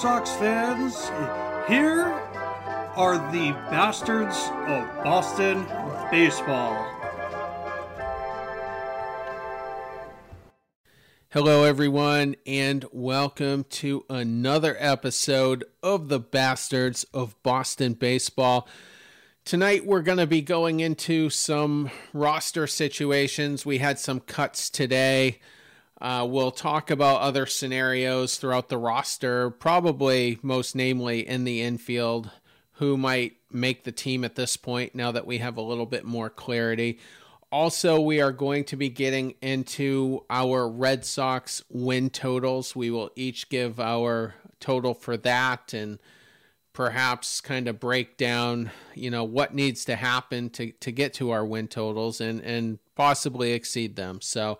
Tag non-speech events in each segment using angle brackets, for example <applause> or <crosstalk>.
Sox fans. Here are the bastards of Boston baseball. Hello, everyone, and welcome to another episode of the Bastards of Boston Baseball. Tonight, we're going to be going into some roster situations. We had some cuts today. Uh, we'll talk about other scenarios throughout the roster, probably most namely in the infield, who might make the team at this point now that we have a little bit more clarity. Also, we are going to be getting into our Red Sox win totals. We will each give our total for that and perhaps kind of break down, you know, what needs to happen to, to get to our win totals and, and possibly exceed them. So,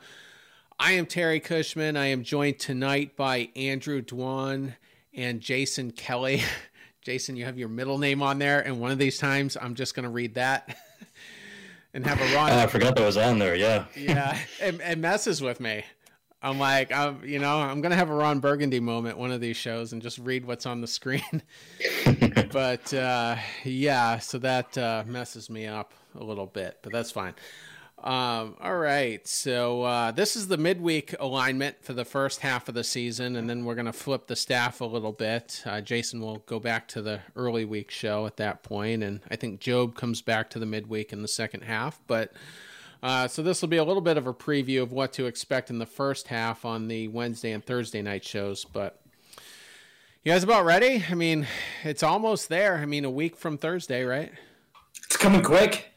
I am Terry Cushman. I am joined tonight by Andrew Dwan and Jason Kelly. <laughs> Jason, you have your middle name on there, and one of these times I'm just going to read that <laughs> and have a Ron. I forgot that was on there. Yeah. yeah, it, it messes with me. I'm like, I'm, you know, I'm gonna have a Ron Burgundy moment one of these shows and just read what's on the screen. <laughs> but uh, yeah, so that uh, messes me up a little bit, but that's fine. Um, all right, so uh, this is the midweek alignment for the first half of the season, and then we're going to flip the staff a little bit. Uh, Jason will go back to the early week show at that point, and I think Job comes back to the midweek in the second half. But uh, so this will be a little bit of a preview of what to expect in the first half on the Wednesday and Thursday night shows. But you guys about ready? I mean, it's almost there. I mean, a week from Thursday, right? It's coming quick.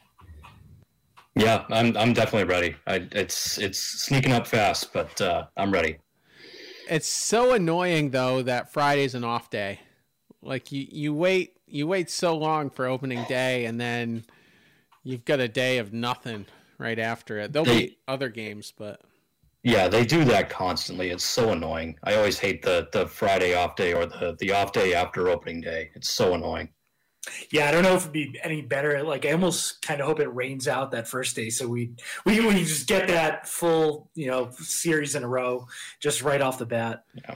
Yeah, I'm I'm definitely ready. I, it's it's sneaking up fast, but uh, I'm ready. It's so annoying though that Friday's an off day. Like you you wait you wait so long for opening day, and then you've got a day of nothing right after it. There'll They- be other games, but Yeah, they do that constantly. It's so annoying. I always hate the the Friday off day or the the off day after opening day. It's so annoying. Yeah, I don't know if it'd be any better. Like, I almost kind of hope it rains out that first day, so we we we just get that full you know series in a row just right off the bat. Yeah,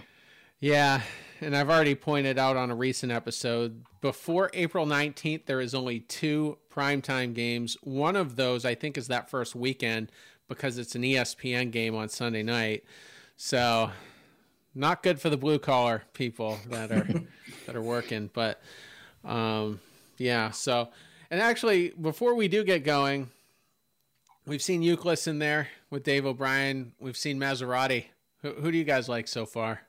yeah. and I've already pointed out on a recent episode before April 19th, there is only two primetime games. One of those, I think, is that first weekend because it's an ESPN game on Sunday night. So, not good for the blue collar people that are <laughs> that are working. But um, yeah, so and actually, before we do get going, we've seen Youkilis in there with Dave O'Brien. We've seen Massarotti. Who, who do you guys like so far?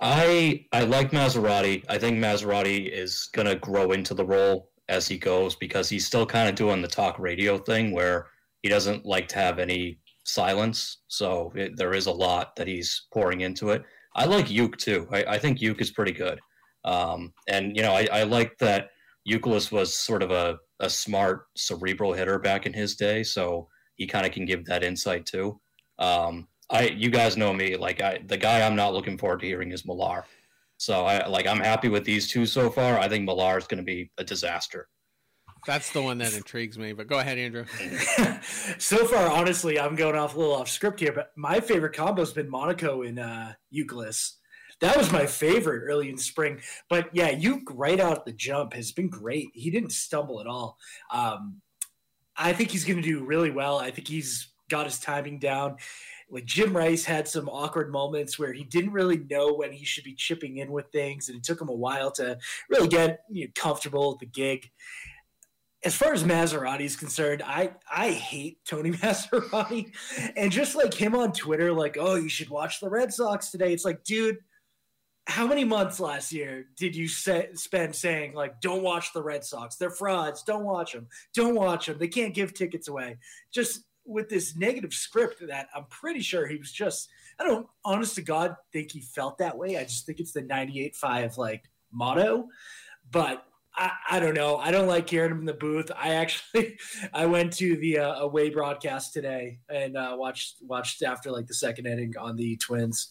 I I like Massarotti. I think Massarotti is gonna grow into the role as he goes because he's still kind of doing the talk radio thing where he doesn't like to have any silence. So it, there is a lot that he's pouring into it. I like Uke too. I, I think Uke is pretty good. Um, and you know, I, I like that Youkilis was sort of a, a smart cerebral hitter back in his day, so he kind of can give that insight too. Um, I you guys know me, like I the guy I'm not looking forward to hearing is Millar. So I like I'm happy with these two so far. I think Millar is going to be a disaster. That's the one that intrigues me. But go ahead, Andrew. <laughs> so far, honestly, I'm going off a little off script here, but my favorite combo has been Monaco and uh, Youkilis. That was my favorite early in spring. But yeah, you right out the jump has been great. He didn't stumble at all. Um, I think he's going to do really well. I think he's got his timing down. Like Jim Rice had some awkward moments where he didn't really know when he should be chipping in with things, and it took him a while to really get you know, comfortable with the gig as far as Massarotti is concerned, I I hate Tony <laughs> Massarotti, and just like him on Twitter, like, oh, you should watch the Red Sox today. It's like, dude, how many months last year did you say, spend saying like, don't watch the Red Sox? They're frauds. Don't watch them. Don't watch them. They can't give tickets away. Just with this negative script that I'm pretty sure he was just I don't, honest to God, think he felt that way. I just think it's the 98.5 like motto. But I, I don't know. I don't like hearing him in the booth. I actually <laughs> I went to the uh, away broadcast today and uh, watched watched after like the second inning on the Twins.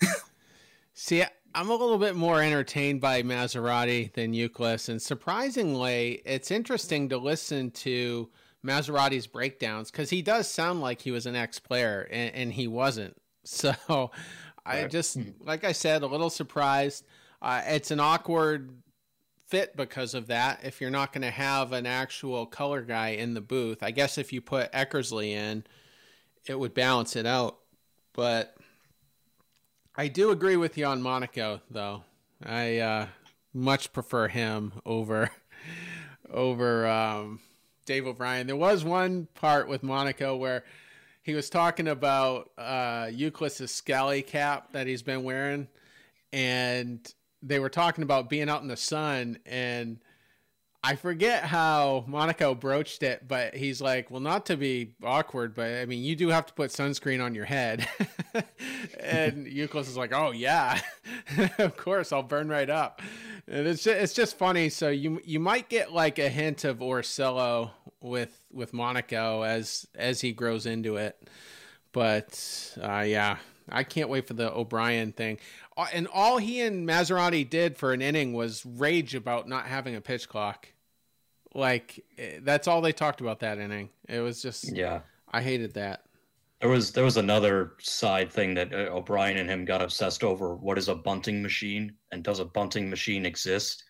<laughs> See, I'm a little bit more entertained by Massarotti than Youkilis, and surprisingly, it's interesting to listen to Massarotti's breakdowns because he does sound like he was an ex-player, and, and he wasn't. <laughs> So, I just, hmm. like I said, a little surprised. Uh, it's an awkward fit because of that. If you're not going to have an actual color guy in the booth, I guess if you put Eckersley in, it would balance it out. But I do agree with you on Monaco, though. I uh, much prefer him over <laughs> over um, Dave O'Brien. There was one part with Monaco where he was talking about uh, Youkilis's scally cap that he's been wearing, and they were talking about being out in the sun and I forget how Monaco broached it, but he's like, well, not to be awkward, but I mean, you do have to put sunscreen on your head. <laughs> and Youkilis is like, oh, yeah, <laughs> of course, I'll burn right up. And it's just, it's just funny. So you you might get like a hint of Orsillo with with Monaco as as he grows into it. But uh, yeah, I can't wait for the O'Brien thing. Uh, and all he and Massarotti did for an inning was rage about not having a pitch clock. Like eh, that's all they talked about that inning. It was just yeah. I hated that. There was there was another side thing that uh, O'Brien and him got obsessed over. What is a bunting machine and does a bunting machine exist?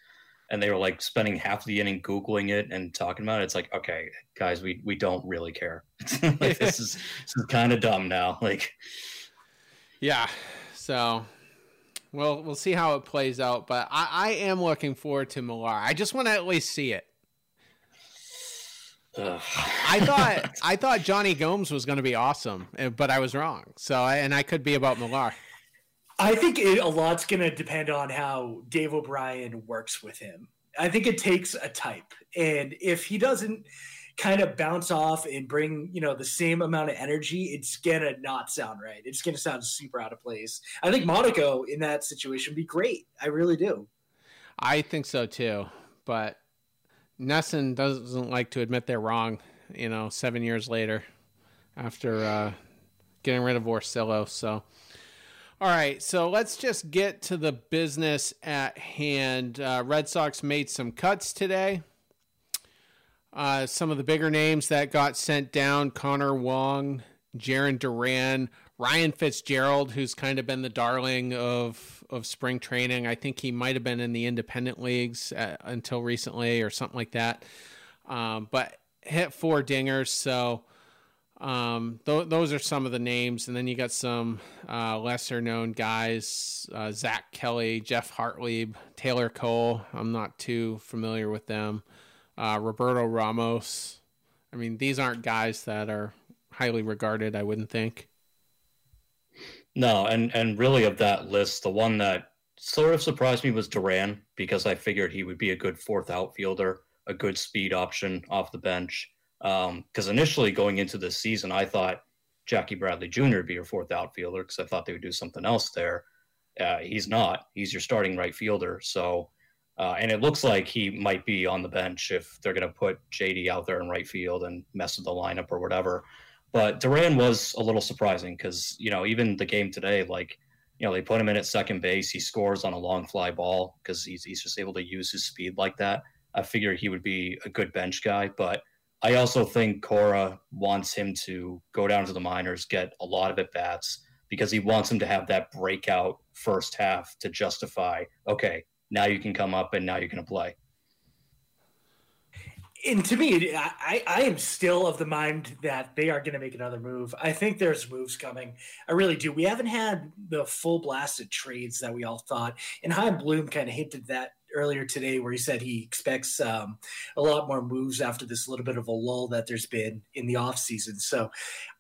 And they were like spending half the inning googling it and talking about it. It's like, okay, guys, we we don't really care. like, <laughs> this is this is kind of dumb now. Like, yeah. So well, we'll see how it plays out, but I, I am looking forward to Millar. I just want to at least see it. I thought <laughs> I thought Jonny Gomes was going to be awesome, eh, but I was wrong. So, and I could be about Millar. I think it, a lot's going to depend on how Dave O'Brien works with him. I think it takes a type, and if he doesn't kind of bounce off and bring you know the same amount of energy, it's gonna not sound right. It's gonna sound super out of place. I think Monaco in that situation would be great. I really do. I think so too, but NESN doesn't like to admit they're wrong. You know, seven years later, after uh, getting rid of Orsillo. So, all right, so let's just get to the business at hand. Uh, Red Sox made some cuts today. Uh, some of the bigger names that got sent down: Connor Wong, Jarren Duran, Ryan Fitzgerald, who's kind of been the darling of of spring training. I think he might have been in the independent leagues uh, until recently or something like that. Um, but hit four dingers, so um, th- those are some of the names. And then you got some uh, lesser known guys: uh, Zack Kelly, Geoff Hartlieb, Taylor Cole. I'm not too familiar with them. Uh, Roberto Ramos. I mean, these aren't guys that are highly regarded. I wouldn't think. No, and and really of that list, the one that sort of surprised me was Duran because I figured he would be a good fourth outfielder, a good speed option off the bench. Because um, initially going into this season, I thought Jackie Bradley Jr. would be your fourth outfielder because I thought they would do something else there. Uh, he's not. He's your starting right fielder. So, uh, and it looks like he might be on the bench if they're going to put JD out there in right field and mess with the lineup or whatever. But Duran was a little surprising because, you know, even the game today, like, you know, they put him in at second base. He scores on a long fly ball because he's, he's just able to use his speed like that. I figure he would be a good bench guy. But I also think Cora wants him to go down to the minors, get a lot of at bats because he wants him to have that breakout first half to justify, okay, now you can come up and now you're going to play and to me, I, I am still of the mind that they are going to make another move. I think there's moves coming. I really do. We haven't had the full blasted trades that we all thought. And Chaim Bloom kind of hinted that earlier today, where he said he expects um, a lot more moves after this little bit of a lull that there's been in the offseason. So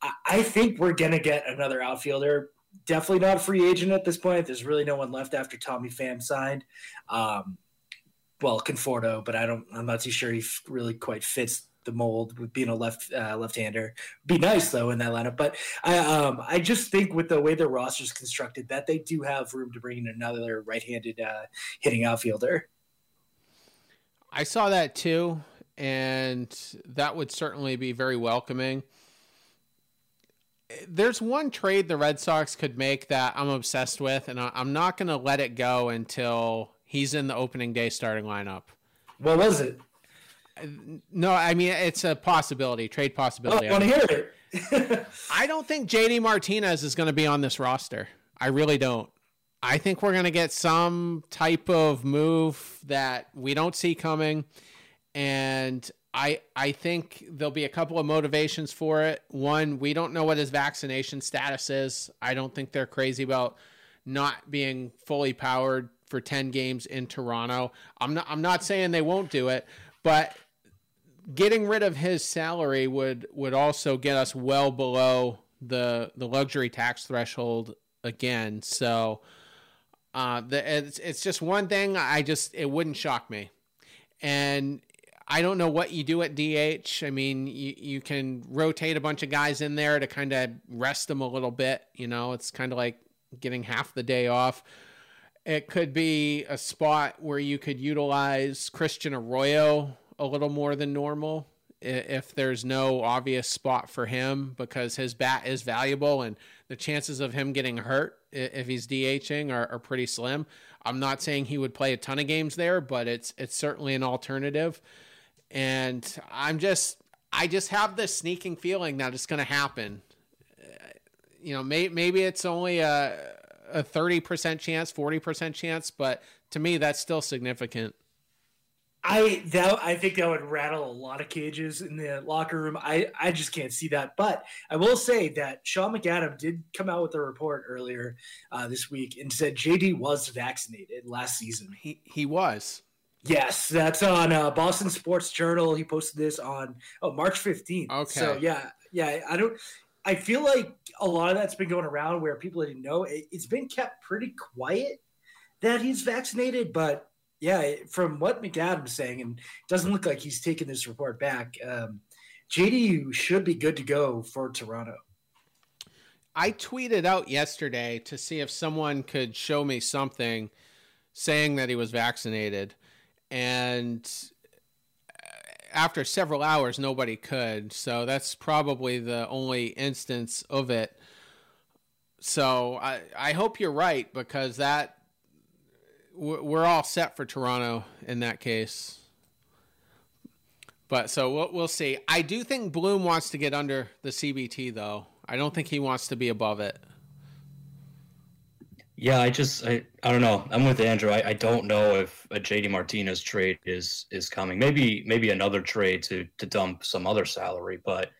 I, I think we're going to get another outfielder. Definitely not a free agent at this point. There's really no one left after Tommy Pham signed. Um, well, Conforto, but I don't. I'm not too sure he really quite fits the mold with being a left uh, left-hander. Be nice though in that lineup, but I um, I just think with the way their roster's constructed that they do have room to bring in another right-handed uh, hitting outfielder. I saw that too, and that would certainly be very welcoming. There's one trade the Red Sox could make that I'm obsessed with, and I'm not going to let it go until he's in the opening day starting lineup. What was it? No, I mean it's a possibility, trade possibility. Oh, I want to hear it. <laughs> I don't think JD Martinez is going to be on this roster. I really don't. I think we're going to get some type of move that we don't see coming, and I I think there'll be a couple of motivations for it. One, we don't know what his vaccination status is. I don't think they're crazy about not being fully powered for 10 games in Toronto. I'm not I'm not saying they won't do it, but getting rid of his salary would would also get us well below the the luxury tax threshold again. So uh, the, it's it's just one thing. I just it wouldn't shock me, and I don't know what you do at DH. I mean, you you can rotate a bunch of guys in there to kind of rest them a little bit. You know, it's kind of like getting half the day off. It could be a spot where you could utilize Christian Arroyo a little more than normal if there's no obvious spot for him because his bat is valuable and the chances of him getting hurt if he's DHing are, are pretty slim. I'm not saying he would play a ton of games there, but it's it's certainly an alternative. And I'm just I just have this sneaking feeling that it's going to happen. You know, may, maybe it's only a a 30% chance, 40% chance, but to me that's still significant. I that I think that would rattle a lot of cages in the locker room. I I just can't see that. But I will say that Sean McAdam did come out with a report earlier uh, this week and said JD was vaccinated last season. He he was. Yes, that's on uh, Boston Sports Journal. He posted this on oh March fifteenth. Okay. So yeah, yeah. I don't. I feel like a lot of that's been going around where people didn't know. It, it's been kept pretty quiet that he's vaccinated, but yeah, from what McAdam's saying, and it doesn't look like he's taking this report back. Um, JD should be good to go for Toronto. I tweeted out yesterday to see if someone could show me something saying that he was vaccinated, and uh, after several hours, nobody could. So that's probably the only instance of it. So I I hope you're right because that we're all set for Toronto in that case. But so we'll, we'll see. I do think Bloom wants to get under the CBT though. I don't think he wants to be above it. Yeah, I just I, I don't know. I'm with Andrew. I, I don't know if a JD Martinez trade is is coming. Maybe maybe another trade to to dump some other salary, but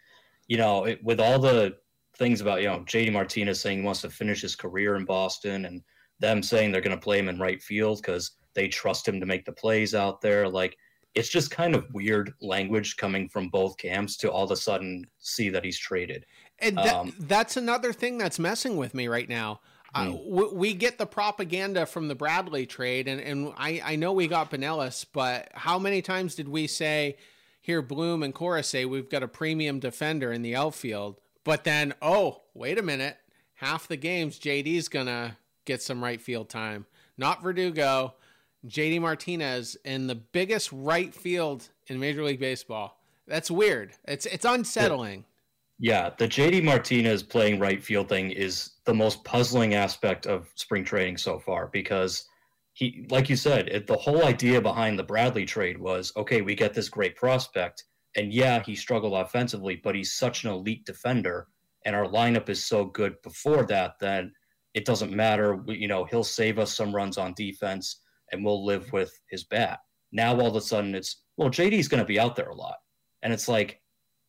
you know, it, with all the things about you know JD Martinez saying he wants to finish his career in Boston and them saying they're going to play him in right field because they trust him to make the plays out there. Like it's just kind of weird language coming from both camps to all of a sudden see that he's traded. And that, um, that's another thing that's messing with me right now. Hmm. we get the propaganda from the Bradley trade, and, and I, I know we got Binelas, but how many times did we say, here, Bloom and Cora say we've got a premium defender in the outfield, but then, oh, wait a minute, half the games JD's going to get some right field time. Not Verdugo, JD Martinez in the biggest right field in Major League Baseball. That's weird. It's it's unsettling. Yeah, the JD Martinez playing right field thing is the most puzzling aspect of spring training so far because he like you said, it, the whole idea behind the Bradley trade was okay, we get this great prospect and yeah, he struggled offensively, but he's such an elite defender and our lineup is so good before that that it doesn't matter. We, you know, he'll save us some runs on defense and we'll live with his bat. Now all of a sudden it's, well, JD's going to be out there a lot. And it's like,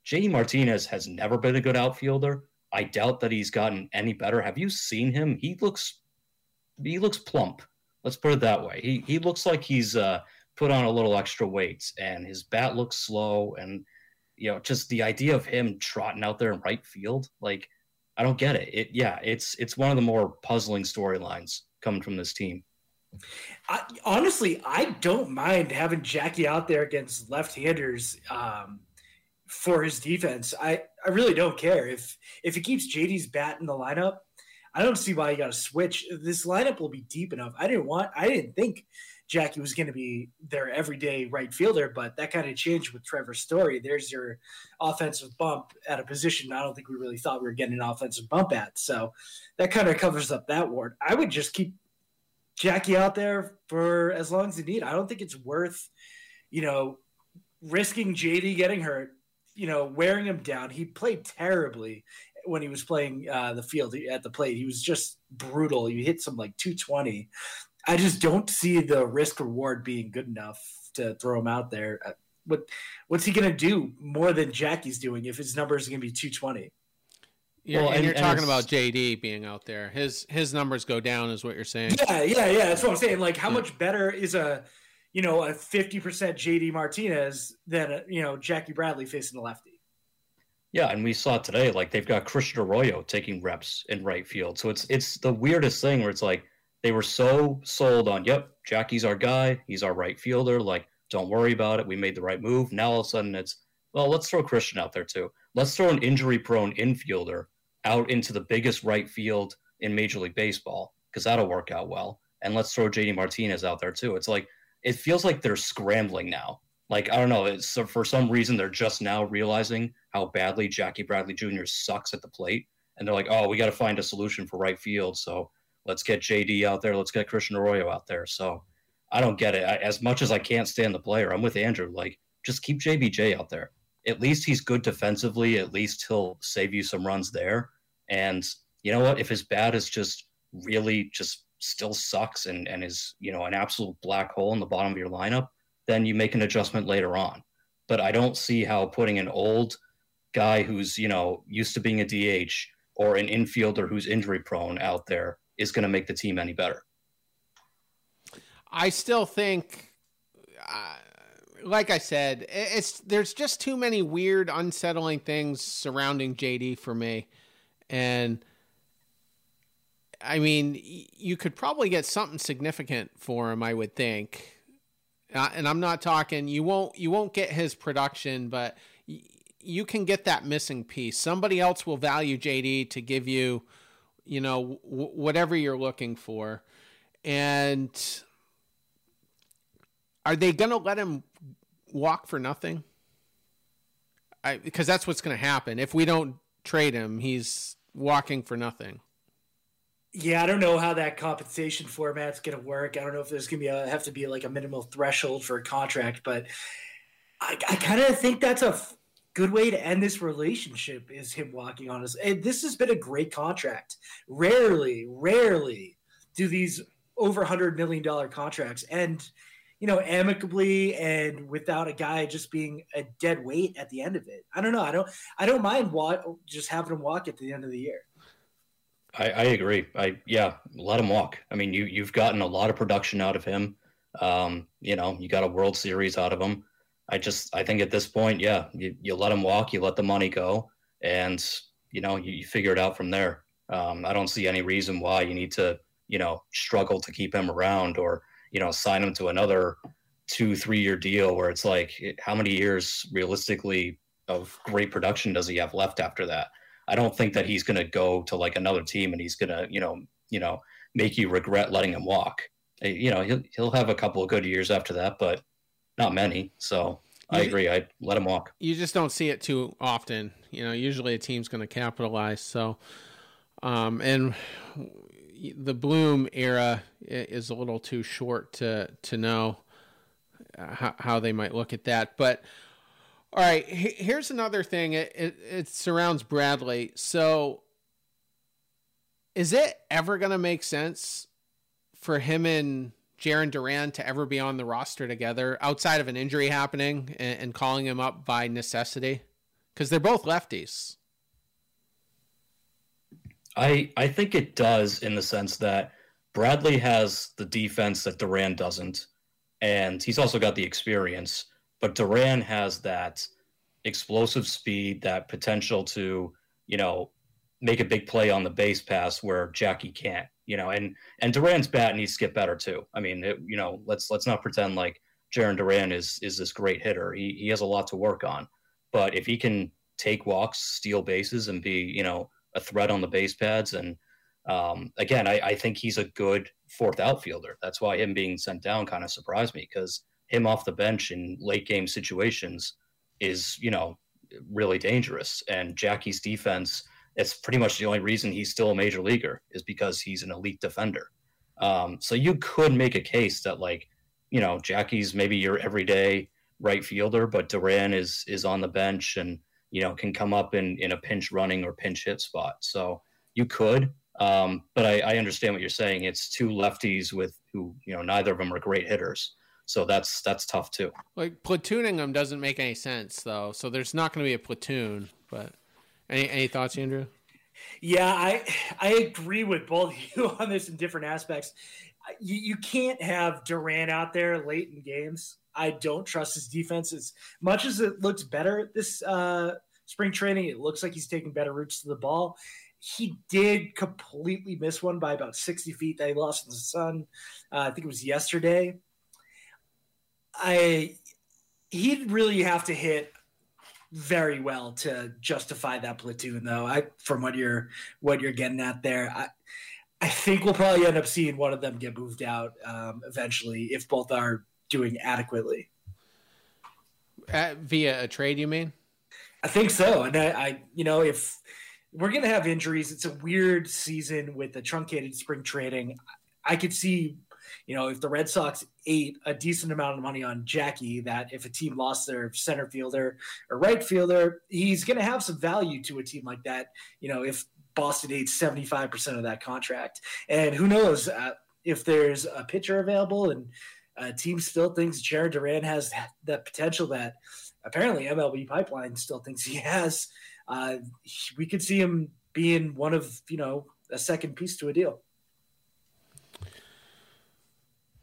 JD Martinez has never been a good outfielder. I doubt that he's gotten any better. Have you seen him? He looks, he looks plump. Let's put it that way. He, he looks like he's uh, put on a little extra weight and his bat looks slow. And, you know, just the idea of him trotting out there in right field, like, I don't get it. It yeah, it's it's one of the more puzzling storylines coming from this team. I, honestly, I don't mind having Jackie out there against left-handers. Um, for his defense. I, I really don't care if if he keeps JD's bat in the lineup. I don't see why you got to switch. This lineup will be deep enough. I didn't want. I didn't think Jackie was going to be their everyday right fielder, but that kind of changed with Trevor Story. There's your offensive bump at a position I don't think we really thought we were getting an offensive bump at. So that kind of covers up that ward. I would just keep Jackie out there for as long as you need. I don't think it's worth, you know, risking JD getting hurt you know, wearing him down. He played terribly when he was playing uh, the field at the plate. He was just brutal. He hit some like 220. I just don't see the risk reward being good enough to throw him out there. Uh, what what's he going to do more than Jackie's doing if his numbers are going to be 220? Yeah, well, and, and, you're and talking about JD being out there. His his numbers go down, is what you're saying. Yeah, yeah, yeah. That's what I'm saying. Like, how yeah. much better is a you know, a 50% JD Martinez than, uh, you know, Jackie Bradley facing the lefty. Yeah, and we saw today, like they've got Christian Arroyo taking reps in right field. So it's it's the weirdest thing where it's like they were so sold on, yep, Jackie's our guy, he's our right fielder. Like, don't worry about it. We made the right move. Now all of a sudden it's, well, let's throw Christian out there too. Let's throw an injury prone infielder out into the biggest right field in Major League Baseball, because that'll work out well. And let's throw JD Martinez out there too. It's like it feels like they're scrambling now. Like I don't know, so for some reason they're just now realizing how badly Jackie Bradley Jr. sucks at the plate, and they're like, oh, we got to find a solution for right field. So let's get JD out there, let's get Christian Arroyo out there. So I don't get it. I, as much as I can't stand the player, I'm with Andrew. Like just keep JBJ out there. At least he's good defensively. At least he'll save you some runs there. And you know what? If his bat is just really just still sucks and, and is, you know, an absolute black hole in the bottom of your lineup, then you make an adjustment later on. But I don't see how putting an old guy who's, you know, used to being a DH or an infielder who's injury prone out there is going to make the team any better. I still think, uh, like I said, it's there's just too many weird, unsettling things surrounding JD for me, and I mean, you could probably get something significant for him, I would think. Uh, and I'm not talking you won't you won't get his production, but you can get that missing piece. Somebody else will value JD to give you, you know, whatever you're looking for. And are they going to let him walk for nothing? I, because that's what's going to happen if we don't trade him. He's walking for nothing. Yeah, I don't know how that compensation format's going to work. I don't know if there's going to be a, have to be like a minimal threshold for a contract, but I, I kind of think that's a f- good way to end this relationship is him walking on us. And this has been a great contract. Rarely, rarely do these over hundred million dollar contracts end, you know, amicably and without a guy just being a dead weight at the end of it. I don't know. I don't. I don't mind wa- just having him walk at the end of the year. I, I agree. I yeah, let him walk. I mean, you you've gotten a lot of production out of him. Um, you know, you got a World Series out of him. I just I think at this point, yeah, you, you let him walk, you let the money go, and you know you, you figure it out from there. Um, I don't see any reason why you need to you know struggle to keep him around or you know sign him to another two three year deal where it's like how many years realistically of great production does he have left after that? I don't think that he's going to go to like another team and he's going to, you know, you know, make you regret letting him walk. Uh, you know, he'll he'll have a couple of good years after that, but not many. So I agree. I let him walk. You just don't see it too often. You know, usually a team's going to capitalize. So, um, and the Bloom era is a little too short to to know how, how they might look at that. But all right, here's another thing. It, it, it surrounds Bradley. So, is it ever going to make sense for him and Jarren Duran to ever be on the roster together outside of an injury happening and, and calling him up by necessity? Because they're both lefties. I I think it does in the sense that Bradley has the defense that Duran doesn't, and he's also got the experience. But Duran has that explosive speed, that potential to, you know, make a big play on the base pass where Jackie can't, you know, and and Duran's bat needs to get better too. I mean, it, you know, let's let's not pretend like Jarren Duran is is this great hitter. He he has a lot to work on. But if he can take walks, steal bases, and be you know a threat on the base pads, and um, again, I, I think he's a good fourth outfielder. That's why him being sent down kind of surprised me because him off the bench in late game situations is you know really dangerous. And Jackie's defense, it's pretty much the only reason he's still a major leaguer is because he's an elite defender. Um, so you could make a case that like, you know, Jackie's maybe your everyday right fielder, but Duran is is on the bench and you know can come up in in a pinch running or pinch hit spot. So you could, um, but I, I understand what you're saying. It's two lefties with who you know neither of them are great hitters. So that's that's tough too. Like platooning them doesn't make any sense though. So there's not going to be a platoon. But any any thoughts, Andrew? Yeah, I I agree with both <laughs> of you on this in different aspects. You, you can't have Duran out there late in games. I don't trust his defense as much as it looks better this uh, spring training. It looks like he's taking better routes to the ball. He did completely miss one by about 60 feet that he lost in the sun. Uh, I think it was yesterday. I he'd really have to hit very well to justify that platoon though. I from what you're what you're getting at there. I I think we'll probably end up seeing one of them get moved out um, eventually if both are doing adequately. Uh, via a trade, you mean? I think so. And I, I you know, if we're going to have injuries, it's a weird season with the truncated spring trading. I could see you know, if the Red Sox ate a decent amount of money on Jackie, that if a team lost their center fielder or right fielder, he's going to have some value to a team like that. You know, if Boston ate 75% of that contract. And who knows uh, if there's a pitcher available and a team still thinks Jarren Duran has that, that potential that apparently MLB Pipeline still thinks he has. Uh, we could see him being one of, you know, a second piece to a deal.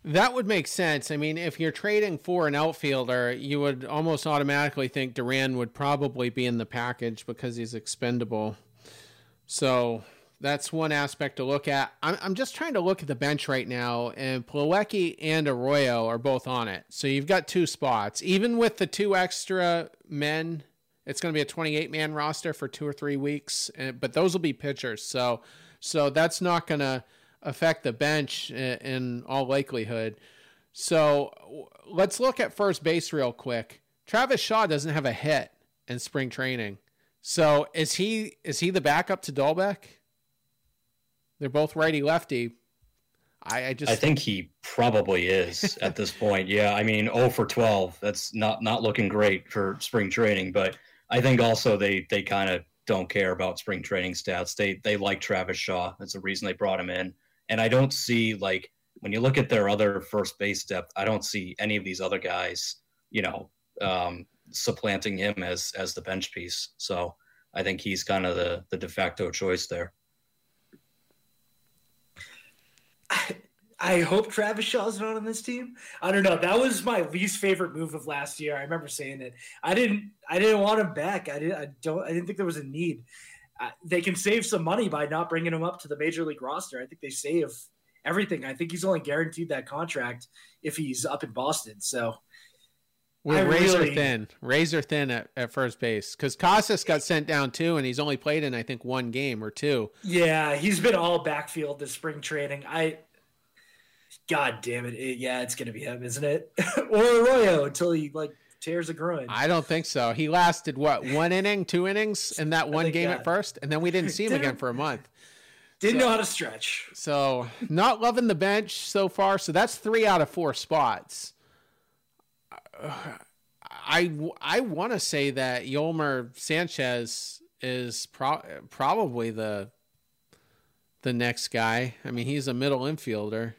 That would make sense. I mean, if you're trading for an outfielder, you would almost automatically think Duran would probably be in the package because he's expendable. So that's one aspect to look at. I'm, I'm just trying to look at the bench right now, and Plawecki and Arroyo are both on it. So you've got two spots. Even with the two extra men, it's going to be a 28 man roster for two or three weeks, but those will be pitchers. So, so that's not going to affect the bench in all likelihood. So let's look at first base real quick. Travis Shaw doesn't have a hit in spring training. So is he is he the backup to Dalbec? They're both righty lefty. I, I just I think he probably is <laughs> at this point. Yeah, I mean, 0 for 12. That's not not looking great for spring training, but I think also they they kind of don't care about spring training stats. They they like Travis Shaw. That's the reason they brought him in. And I don't see like when you look at their other first base depth, I don't see any of these other guys, you know, um, supplanting him as as the bench piece. So I think he's kind of the the de facto choice there. I, I hope Travis Shaw's not on this team. I don't know. That was my least favorite move of last year. I remember saying it. I didn't. I didn't want him back. I didn't. I don't. I didn't think there was a need uh, they can save some money by not bringing him up to the major league roster. I think they save everything. I think he's only guaranteed that contract if he's up in Boston. So we're razor really, thin, razor thin at, at first base because Casas got sent down too, and he's only played in I think one game or two. Yeah, he's been all backfield this spring training. I, God damn it, it yeah, it's gonna be him, isn't it? <laughs> or Arroyo until he like tears a groin. I don't think so. He lasted what one inning, two innings in that one game at first, and then we didn't see him again for a month. Didn't so, know how to stretch. So not loving the bench so far. So that's three out of four spots. I I want to say that Yolmer Sanchez is pro- probably the the next guy. I mean, he's a middle infielder.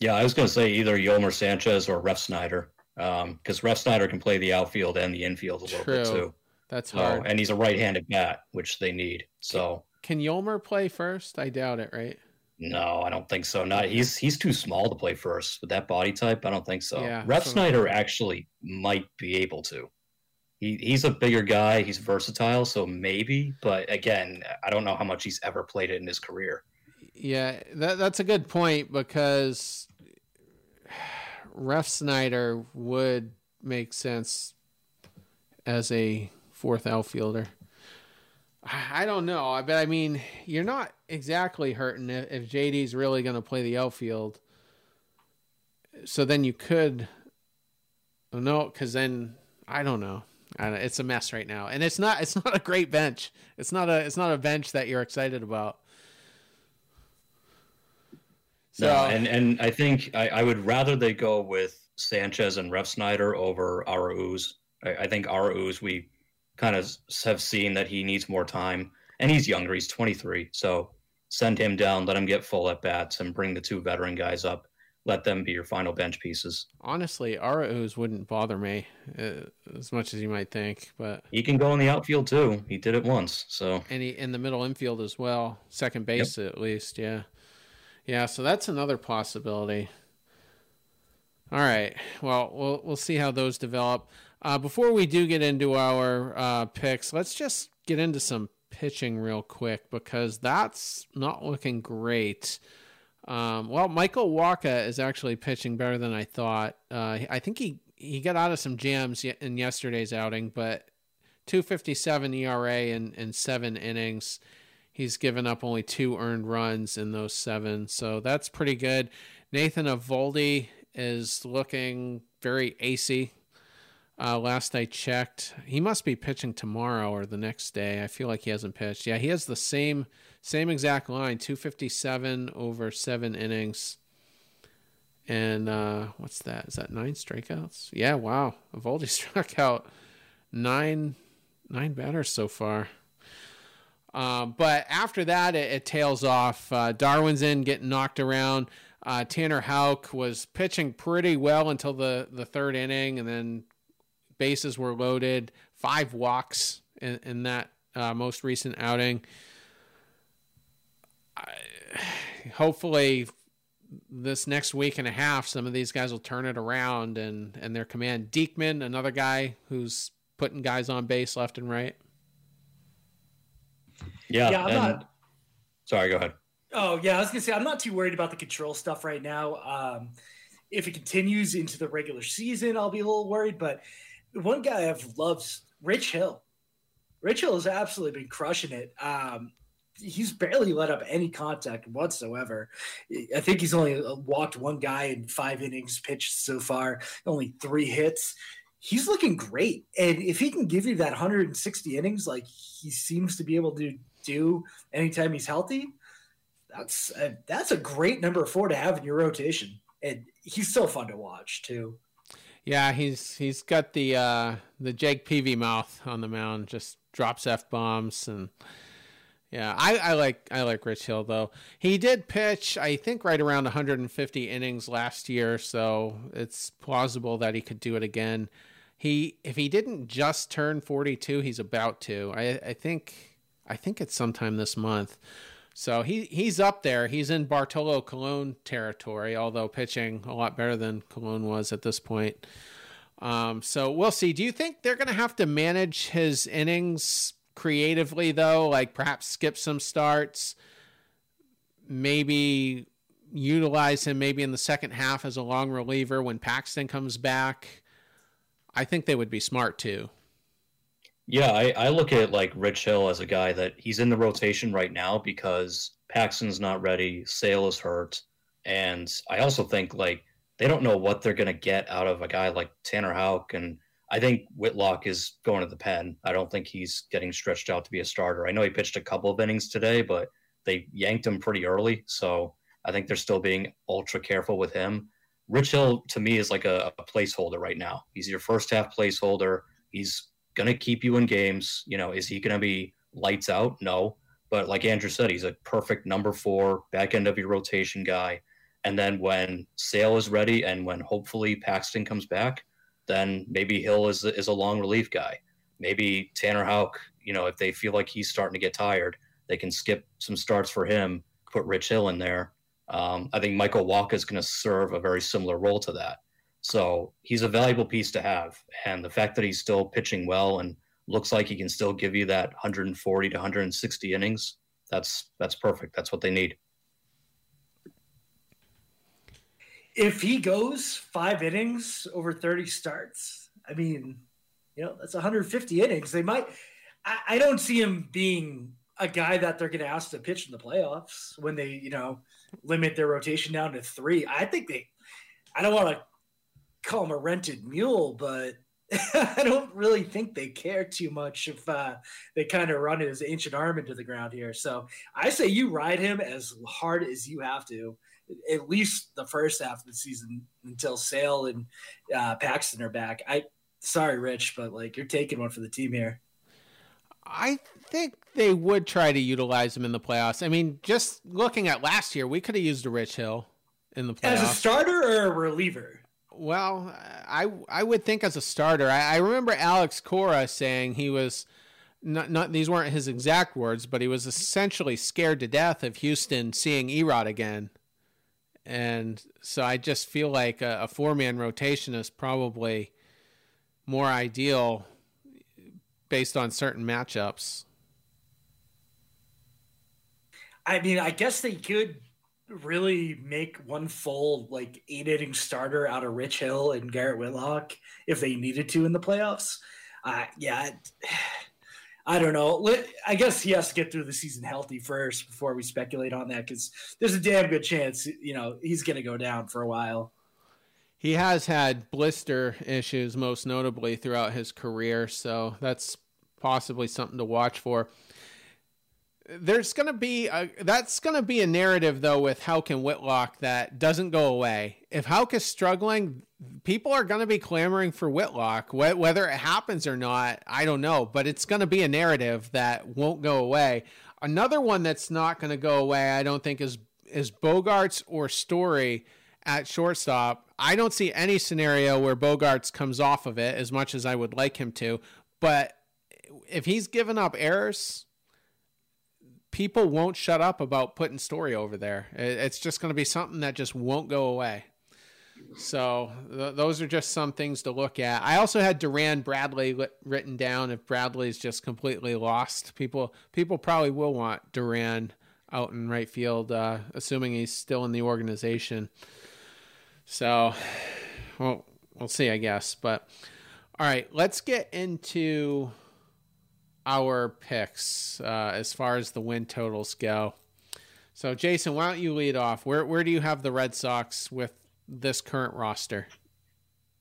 Yeah, I was going to say either Yolmer Sanchez or Refsnyder because um, Refsnyder can play the outfield and the infield a little True. bit too. That's hard. and he's a right-handed bat, which they need. So can, Yolmer play first? I doubt it. Right? No, I don't think so. Not he's he's too small to play first with that body type. I don't think so. Yeah, Refsnyder actually might be able to. He he's a bigger guy. He's versatile, so maybe. But again, I don't know how much he's ever played it in his career. Yeah, that, that's a good point because Refsnyder would make sense as a fourth outfielder. I don't know, but I mean, you're not exactly hurting if, if JD's really going to play the outfield. So then you could, oh, no, because then I don't know. I don't, it's a mess right now, and it's not. It's not a great bench. It's not a. It's not a bench that you're excited about. So, no, and and I think I, I would rather they go with Sanchez and Refsnyder over Arauz. I, I think Arauz we kind of have seen that he needs more time, and he's younger. He's 23, so send him down, let him get full at bats, and bring the two veteran guys up. Let them be your final bench pieces. Honestly, Arauz wouldn't bother me uh, as much as you might think, but he can go in the outfield too. He did it once, so and he in the middle infield as well, second base yep. at least. Yeah, yeah. So that's another possibility. All right. Well, we'll we'll see how those develop. Uh, before we do get into our uh, picks, let's just get into some pitching real quick because that's not looking great. Um, well, Michael Wacha is actually pitching better than I thought. Uh, I think he, he got out of some jams in yesterday's outing, but 257 ERA in, in seven innings. He's given up only two earned runs in those seven, so that's pretty good. Nathan Eovaldi is looking very acey uh, last I checked, he must be pitching tomorrow or the next day. I feel like he hasn't pitched. Yeah, he has the same same exact line, 257 over seven innings. And uh, what's that? Is that nine strikeouts? Yeah, wow. Eovaldi <laughs> struck out nine nine batters so far. Uh, but after that, it, it tails off. Uh, Darwinzon, getting knocked around. Uh, Tanner Houck was pitching pretty well until the, the third inning, and then bases were loaded, five walks in, in that uh, most recent outing. I, <sighs> hopefully, this next week and a half, some of these guys will turn it around and and their command. Diekman, another guy who's putting guys on base left and right. Yeah, yeah. I'm and, not. Sorry, go ahead. Oh yeah, I was gonna say I'm not too worried about the control stuff right now. Um, if it continues into the regular season, I'll be a little worried. But one guy I've loved, Rich Hill. Rich Hill has absolutely been crushing it. Um, he's barely let up any contact whatsoever. I think he's only walked one guy in five innings pitched so far, only three hits. He's looking great. And if he can give you that 160 innings like he seems to be able to do anytime he's healthy, that's a, that's a great number four to have in your rotation. And he's so fun to watch too. Yeah, he's he's got the uh, the Jake Peavy mouth on the mound, just drops f bombs and. Yeah, I, I like I like Rich Hill though. He did pitch, I think, right around 150 innings last year, so it's plausible that he could do it again. He if he didn't just turn 42, he's about to. I I think I think it's sometime this month. So he he's up there. He's in Bartolo Colon territory, although pitching a lot better than Colon was at this point. Um, so we'll see. Do you think they're going to have to manage his innings creatively, though? Like perhaps skip some starts, maybe utilize him maybe in the second half as a long reliever when Paxton comes back. I think they would be smart too. Yeah, I, I look at like Rich Hill as a guy that he's in the rotation right now because Paxton's not ready, Sale is hurt, and I also think like they don't know what they're gonna get out of a guy like Tanner Houck, and I think Whitlock is going to the pen. I don't think he's getting stretched out to be a starter. I know he pitched a couple of innings today, but they yanked him pretty early, so I think they're still being ultra careful with him. Rich Hill to me is like a, a placeholder right now. He's your first half placeholder. He's going to keep you in games. You know, is he going to be lights out? No. But like Andrew said, he's a perfect number four, back end of your rotation guy. And then when Sale is ready and when hopefully Paxton comes back, then maybe Hill is, is a long relief guy. Maybe Tanner Houck, you know, if they feel like he's starting to get tired, they can skip some starts for him, put Rich Hill in there. Um, I think Michael Wacha is going to serve a very similar role to that. So he's a valuable piece to have. And the fact that he's still pitching well and looks like he can still give you that 140 to 160 innings, that's that's perfect. That's what they need. If he goes five innings over 30 starts, I mean, You know, that's 150 innings. They might. I, I don't see him being a guy that they're going to ask to pitch in the playoffs when they, you know, limit their rotation down to three. I think they. I don't want to call him a rented mule, but <laughs> I don't really think they care too much if uh, they kind of run his ancient arm into the ground here. So I say you ride him as hard as you have to, at least the first half of the season until Sale and uh, Paxton are back. I sorry, Rich, but like you're taking one for the team here. I think they would try to utilize him in the playoffs. I mean, just looking at last year, we could have used a Rich Hill in the playoffs. As a starter or a reliever? Well, I I would think as a starter. I, I remember Alex Cora saying he was not, not these weren't his exact words, but he was essentially scared to death of Houston seeing Erod again. And so I just feel like a, a four man rotation is probably more ideal based on certain matchups. I mean, I guess they could really make one full like eight inning starter out of Rich Hill and Garrett Whitlock if they needed to in the playoffs. Uh, yeah, <sighs> I don't know. I guess he has to get through the season healthy first before we speculate on that because there's a damn good chance you know he's going to go down for a while. He has had blister issues, most notably throughout his career, so that's possibly something to watch for there's going to be a, that's going to be a narrative though with Houck and Whitlock that doesn't go away. If Houck is struggling, people are going to be clamoring for Whitlock. Whether it happens or not, I don't know, but it's going to be a narrative that won't go away. Another one that's not going to go away, I don't think, is is Bogaerts or Story at shortstop. I don't see any scenario where Bogaerts comes off of it as much as I would like him to, but if he's given up errors people won't shut up about putting story over there. It's just going to be something that just won't go away. So th- those are just some things to look at. I also had Duran Bradley written down. If Bradley's just completely lost, people people probably will want Duran out in right field, uh, assuming he's still in the organization. So, well, we'll see, I guess. But all right, let's get into our picks uh, as far as the win totals go. So, Jason, why don't you lead off? Where where do you have the Red Sox with this current roster?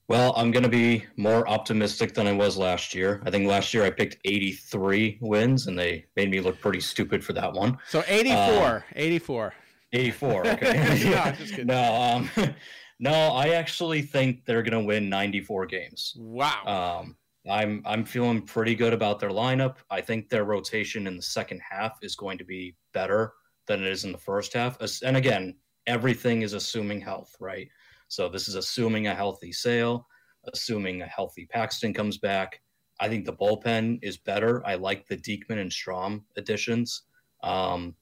Well, I'm going to be more optimistic than I was last year. I think last year I picked 83 wins, and they made me look pretty stupid for that one. So 84, uh, 84. 84. <laughs> Okay. no, no, um, <laughs> no, I actually think they're going to win 94 games. Wow. Um, I'm I'm feeling pretty good about their lineup. I think their rotation in the second half is going to be better than it is in the first half. And again, everything is assuming health, right? So this is assuming a healthy Sale, assuming a healthy Paxton comes back. I think the bullpen is better. I like the Diekman and Strahm additions. Um,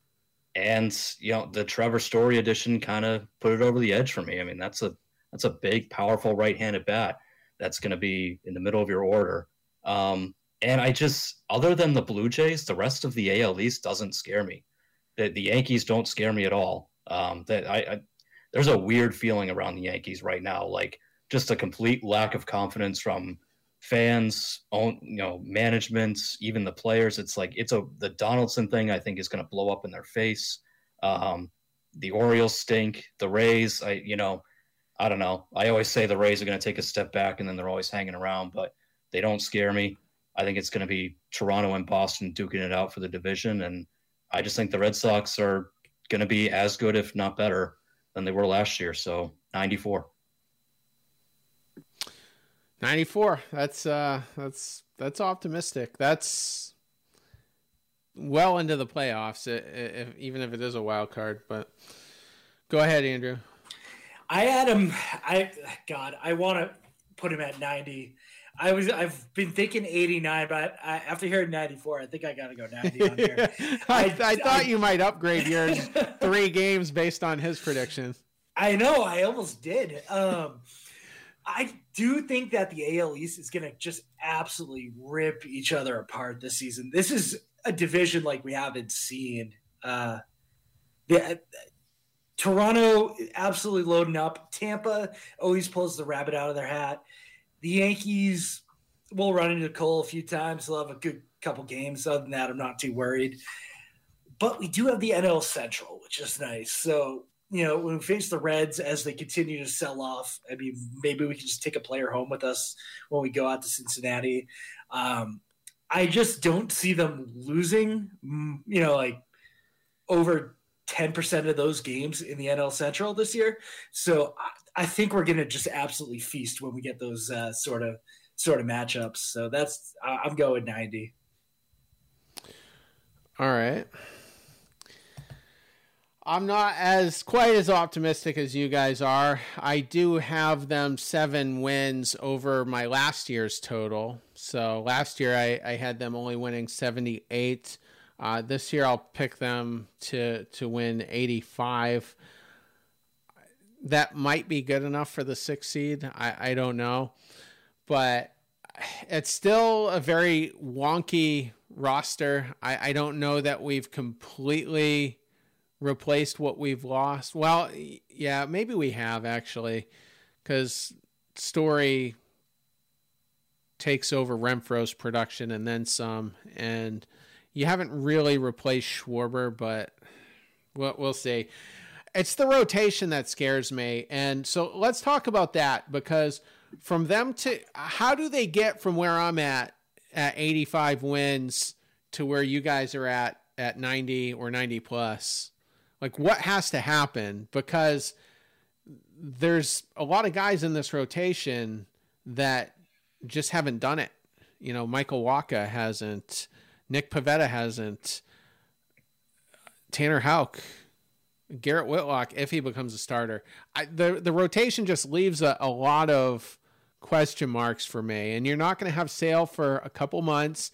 and you know, the Trevor Story addition kind of put it over the edge for me. I mean, that's a that's a big, powerful right-handed bat that's going to be in the middle of your order. Um, and I just, other than the Blue Jays, the rest of the AL East doesn't scare me. The, the Yankees don't scare me at all. Um, that I, I, there's a weird feeling around the Yankees right now, like just a complete lack of confidence from fans, own, you know, management, even the players. It's like it's a the Donaldson thing. I think is going to blow up in their face. Um, the Orioles stink. The Rays, I you know, I don't know. I always say the Rays are going to take a step back and then they're always hanging around, but they don't scare me. I think it's going to be Toronto and Boston duking it out for the division. And I just think the Red Sox are going to be as good, if not better, than they were last year. So 94. 94. That's, uh, that's, that's optimistic. That's well into the playoffs, if, even if it is a wild card. But go ahead, Andrew. I had him. I God, I want to put him at ninety. I was. I've been thinking eighty nine, but I, after hearing ninety four, I think I got to go ninety on here. <laughs> I, I, I, thought you might upgrade yours three games based on his predictions. <laughs> I know. I almost did. Um, I do think that the AL East is going to just absolutely rip each other apart this season. This is a division like we haven't seen. Uh, the, Toronto absolutely loading up. Tampa always pulls the rabbit out of their hat. The Yankees, we'll run into Cole a few times. They'll have a good couple games. Other than that, I'm not too worried. But we do have the NL Central, which is nice. So you know, when we face the Reds as they continue to sell off, I mean, maybe we can just take a player home with us when we go out to Cincinnati. Um, I just don't see them losing, mm, you know, like over 10% of those games in the NL Central this year. So I, I think we're going to just absolutely feast when we get those uh, sort of sort of matchups. So that's I'm going 90. All right. I'm not as quite as optimistic as you guys are. I do have them seven wins over my last year's total. So last year I, I had them only winning 78. Uh, this year I'll pick them to to win 85. That might be good enough for the sixth seed. I, I don't know, but it's still a very wonky roster. I, I don't know that we've completely replaced what we've lost. Well, yeah, maybe we have actually, because Story takes over Renfroe's production and then some, and you haven't really replaced Schwarber, but we'll, we'll see. It's the rotation that scares me, and so let's talk about that because from them to how do they get from where I'm at at 85 wins to where you guys are at at 90 or 90 plus? Like, what has to happen? Because there's a lot of guys in this rotation that just haven't done it. You know, Michael Wacha hasn't, Nick Pivetta hasn't, Tanner Houck, Garrett Whitlock, if he becomes a starter. I, the the rotation just leaves a, a lot of question marks for me. And you're not going to have Sale for a couple months.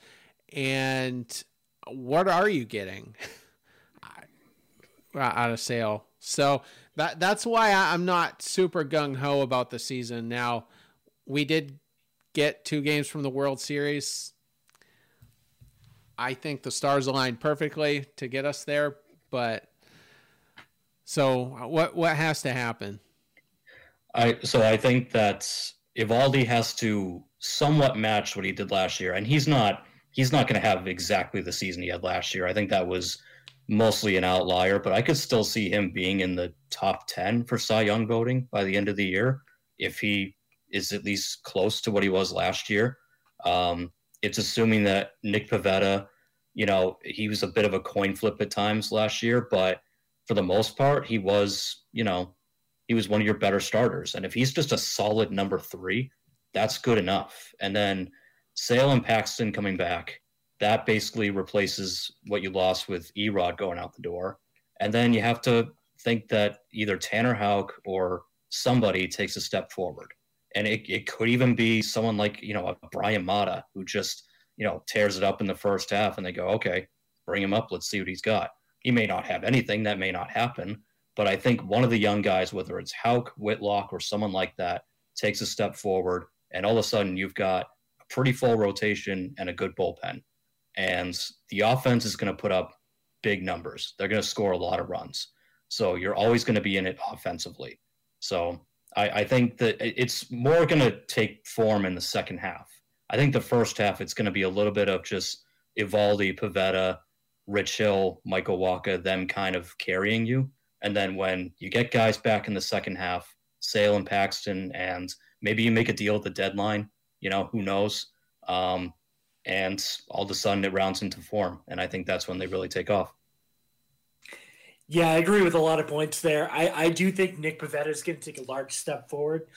And what are you getting? <laughs> out of Sale. So that that's why I'm not super gung ho about the season. Now, we did get two games from the World Series. I think the stars aligned perfectly to get us there, but so what what has to happen? I so I think that Eovaldi has to somewhat match what he did last year, and he's not he's not going to have exactly the season he had last year. I think that was mostly an outlier, but I could still see him being in the top 10 for Cy Young voting by the end of the year if he is at least close to what he was last year. Um, it's assuming that Nick Pivetta, you know, he was a bit of a coin flip at times last year, but for the most part, he was, you know, he was one of your better starters. And if he's just a solid number three, that's good enough. And then Sale and Paxton coming back, that basically replaces what you lost with Erod going out the door. And then you have to think that either Tanner Houck or somebody takes a step forward. And it, it could even be someone like, you know, a Bryan Mata who just, you know, tears it up in the first half and they go, okay, bring him up. Let's see what he's got. He may not have anything. That may not happen. But I think one of the young guys, whether it's Houck, Whitlock, or someone like that, takes a step forward. And all of a sudden you've got a pretty full rotation and a good bullpen and the offense is going to put up big numbers. They're going to score a lot of runs. So you're always going to be in it offensively. So I, I think that it's more going to take form in the second half. I think the first half, it's going to be a little bit of just Eovaldi, Pivetta, Rich Hill, Michael Wacha, them kind of carrying you. And then when you get guys back in the second half, Sale and Paxton, and maybe you make a deal at the deadline, you know, who knows? Um, and all of a sudden it rounds into form. And I think that's when they really take off. Yeah, I agree with a lot of points there. I, I do think Nick Pivetta is going to take a large step forward.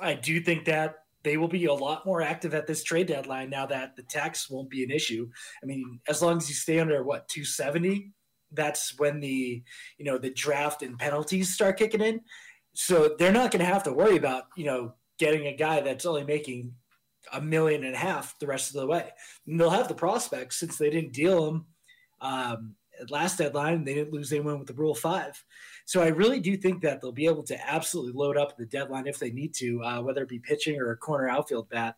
I do think that they will be a lot more active at this trade deadline now that the tax won't be an issue. I mean, as long as you stay under what 270, that's when the you know the draft and penalties start kicking in. So they're not going to have to worry about you know getting a guy that's only making a million and a half the rest of the way. And they'll have the prospects since they didn't deal them um, last deadline. They didn't lose anyone with the Rule Five. So I really do think that they'll be able to absolutely load up the deadline if they need to, uh, whether it be pitching or a corner outfield bat.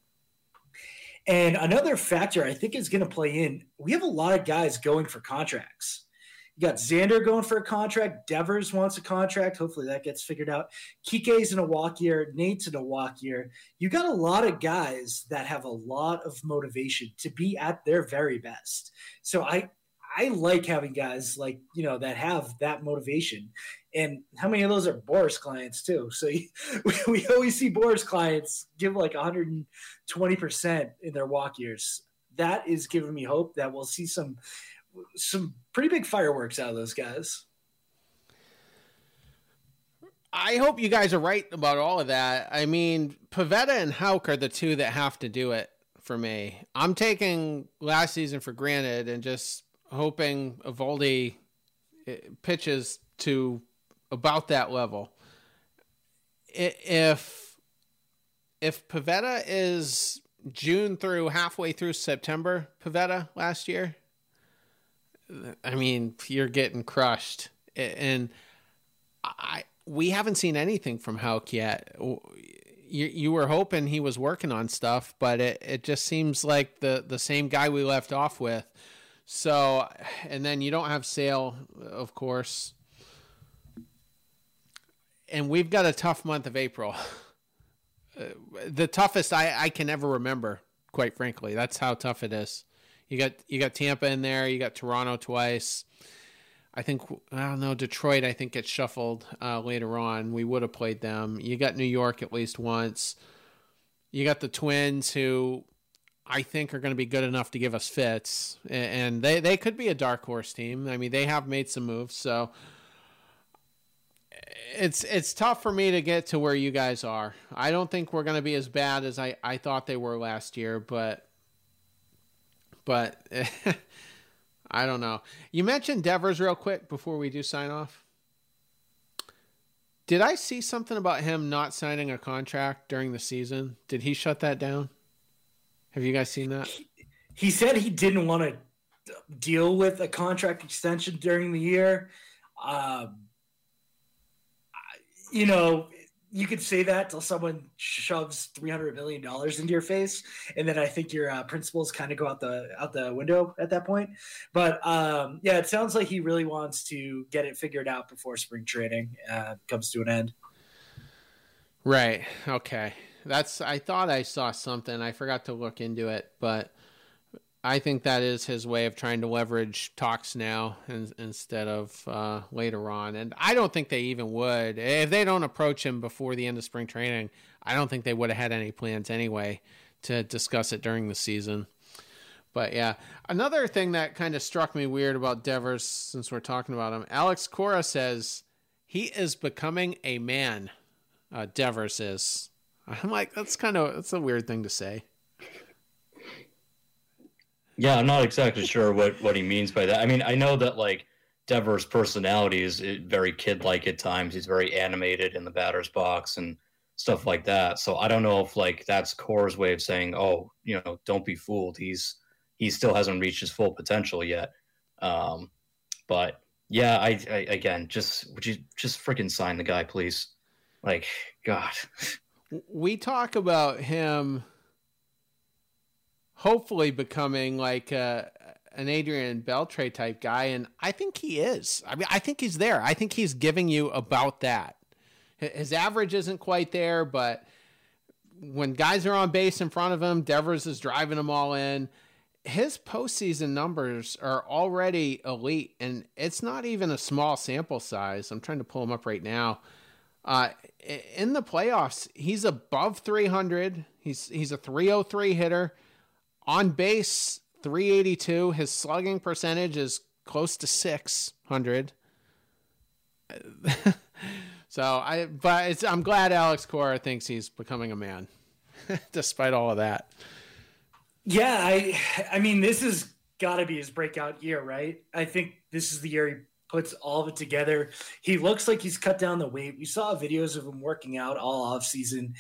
And another factor I think is going to play in. We have a lot of guys going for contracts. You got Xander going for a contract. Devers wants a contract. Hopefully that gets figured out. Kike's in a walk year. Nate's in a walk year. You got a lot of guys that have a lot of motivation to be at their very best. So I I like having guys like you know that have that motivation. And how many of those are Boras clients too? So <laughs> we, we always see Boras clients give like 120 percent in their walk years. That is giving me hope that we'll see some some pretty big fireworks out of those guys. I hope you guys are right about all of that. I mean, Pivetta and Houck are the two that have to do it for me. I'm taking last season for granted and just hoping Eovaldi eh, pitches to about that level. If if Pivetta is June through halfway through September, Pivetta last year, I mean, you're getting crushed. And I we haven't seen anything from Houck yet. You, you were hoping he was working on stuff, but it, it just seems like the, the same guy we left off with. So, and then you don't have Sale, of course. And we've got a tough month of April. <laughs> The toughest I, I can ever remember, quite frankly. That's how tough it is. You got you got Tampa in there. You got Toronto twice. I think I don't know Detroit. I think gets shuffled uh, later on. We would have played them. You got New York at least once. You got the Twins, who I think are going to be good enough to give us fits, and they they could be a dark horse team. I mean, they have made some moves, so it's it's tough for me to get to where you guys are. I don't think we're going to be as bad as I I thought they were last year, but but <laughs> I don't know. You mentioned Devers real quick before we do sign off. Did I see something about him not signing a contract during the season? Did he shut that down? Have you guys seen that? He said he didn't want to deal with a contract extension during the year. Um, you know, you could say that till someone shoves three hundred million dollars into your face, and then I think your uh, principles kind of go out the out the window at that point. But um, yeah, it sounds like he really wants to get it figured out before spring training uh, comes to an end. Right. Okay. That's. I thought I saw something. I forgot to look into it, but I think that is his way of trying to leverage talks now in, instead of uh, later on. And I don't think they even would. If they don't approach him before the end of spring training, I don't think they would have had any plans anyway to discuss it during the season. But yeah, another thing that kind of struck me weird about Devers, since we're talking about him, Alex Cora says he is becoming a man. Uh, Devers is. I'm like, that's kind of that's a weird thing to say. Yeah, I'm not exactly sure what what he means by that. I mean, I know that like Devers' personality is very kid-like at times. He's very animated in the batter's box and stuff like that. So I don't know if like that's Cora's way of saying, "Oh, you know, don't be fooled. He's he still hasn't reached his full potential yet." Um, but yeah, I, I again, just would you just freaking sign the guy, please? Like, God. <laughs> We talk about him hopefully becoming like uh, an Adrian Beltre type guy, and I think he is. I mean, I think he's there. I think he's giving you about that. His average isn't quite there, but when guys are on base in front of him, Devers is driving them all in. His postseason numbers are already elite, and it's not even a small sample size. I'm trying to pull him up right now. Uh, in the playoffs, he's above 300. He's he's a 303 hitter. On base 382 his slugging percentage is close to 600 <laughs> so i but it's i'm glad alex cora thinks he's becoming a man <laughs> despite all of that. Yeah i i mean this has got to be his breakout year right? I think this is the year he puts all of it together he looks like he's cut down the weight we saw videos of him working out all off season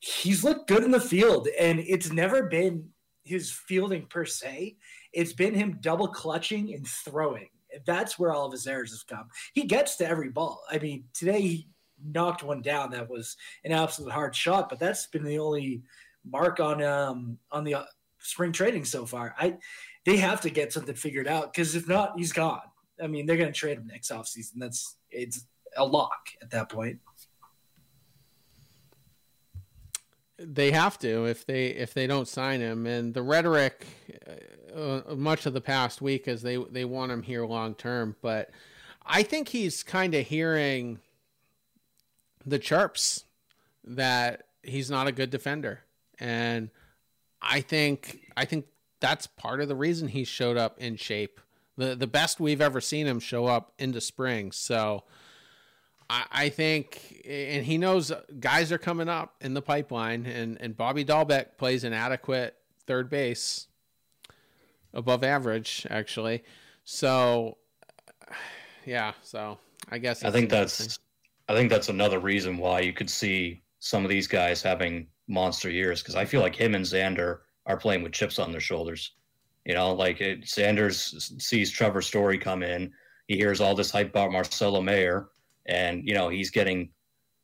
he's looked good in the field and it's never been his fielding per se. It's been him double clutching and throwing. That's where all of his errors have come. He gets to every ball. I mean, today he knocked one down that was an absolute hard shot, but that's been the only mark on um on the spring training so far. I they have to get something figured out because if not, he's gone. I mean, they're going to trade him next offseason. That's it's a lock at that point. They have to if they if they don't sign him. And the rhetoric, uh, much of the past week, is they they want him here long term. But I think he's kind of hearing the chirps that he's not a good defender, and I think I think that's part of the reason he showed up in shape. The The best we've ever seen him show up into spring. So I, I think, and he knows guys are coming up in the pipeline, and, and Bobby Dalbec plays an adequate third base, above average, actually. So, yeah, so I guess I think that's I think that's another reason why you could see some of these guys having monster years because I feel like him and Xander are playing with chips on their shoulders. You know, like it, Sanders sees Trevor Story come in, he hears all this hype about Marcelo Mayer, and you know he's getting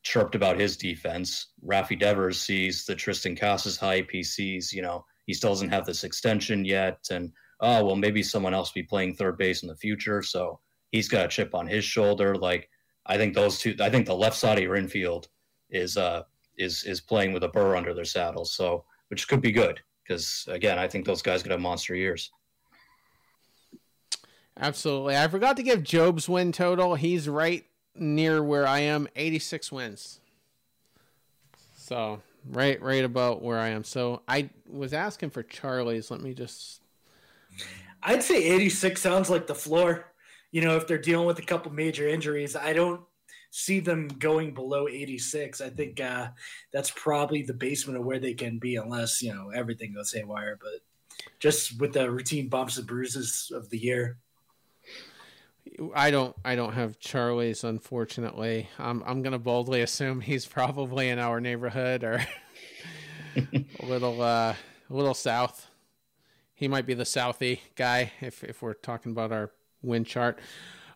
chirped about his defense. Rafi Devers sees the Triston Casas hype. He sees, you know, he still doesn't have this extension yet, and oh well, maybe someone else will be playing third base in the future, so he's got a chip on his shoulder. Like I think those two, I think the left side of your infield is uh is is playing with a burr under their saddle, so which could be good because again, I think those guys could have monster years. Absolutely. I forgot to give Job's win total. He's right near where I am, 86 wins. So right, right about where I am. So I was asking for Charlie's. Let me just. I'd say 86 sounds like the floor. You know, if they're dealing with a couple major injuries, I don't see them going below 86. I think uh, that's probably the basement of where they can be, unless you know everything goes haywire. But just with the routine bumps and bruises of the year. I don't I don't have Charlie's unfortunately. I'm I'm gonna boldly assume he's probably in our neighborhood or <laughs> a little uh a little south. He might be the Southie guy if if we're talking about our win chart.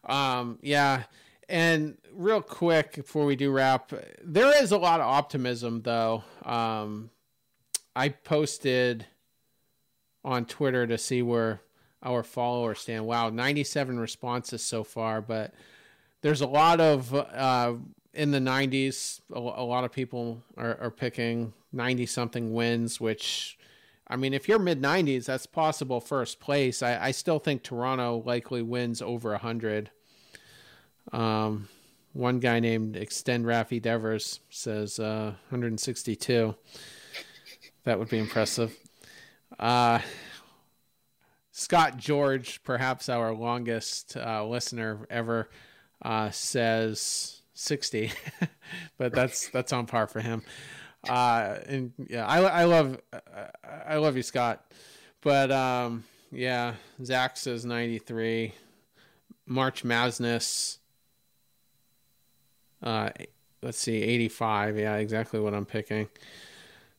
Um yeah. And real quick before we do wrap, there is a lot of optimism though. Um I posted on Twitter to see where our followers stand. Wow, 97 responses so far, but there's a lot of uh, in the 90s. A, a lot of people are, are picking 90 something wins, which I mean, if you're mid 90s, that's possible first place. I, I still think Toronto likely wins over 100. Um, one guy named Extend Rafi Devers says uh, 162. That would be impressive. Uh, Scott George, perhaps our longest uh, listener ever, uh, says 60, <laughs> but that's that's on par for him. Uh, and yeah, I, I love I love you, Scott. But um, yeah, Zach says 93. March Madness. Uh, let's see, 85. Yeah, exactly what I'm picking.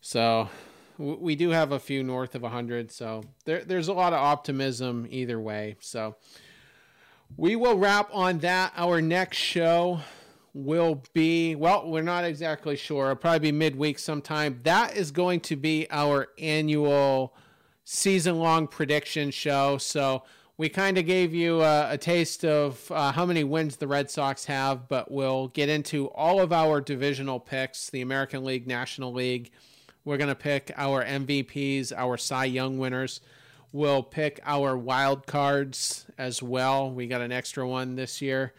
So we do have a few north of 100 so there, there's a lot of optimism either way. So we will wrap on that. Our next show will be well we're not exactly sure. It'll probably be midweek sometime. That is going to be our annual season long prediction show. So we kind of gave you a, a taste of uh, how many wins the Red Sox have, but we'll get into all of our divisional picks the American League, National League, we're going to pick our MVPs, our Cy Young winners. We'll pick our wild cards as well. We got an extra one this year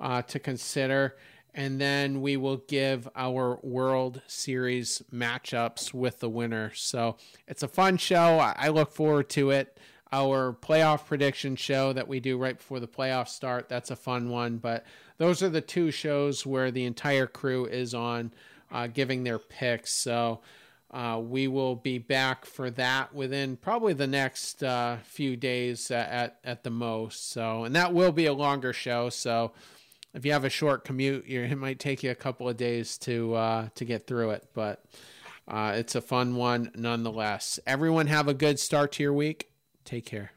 uh, to consider. And then we will give our World Series matchups with the winner. So it's a fun show. I look forward to it. Our playoff prediction show that we do right before the playoffs start, that's a fun one. But those are the two shows where the entire crew is on uh, giving their picks. So uh, we will be back for that within probably the next uh, few days at at the most. So, and that will be a longer show. So, if you have a short commute, it might take you a couple of days to uh, to get through it. But uh, it's a fun one nonetheless. Everyone have a good start to your week. Take care.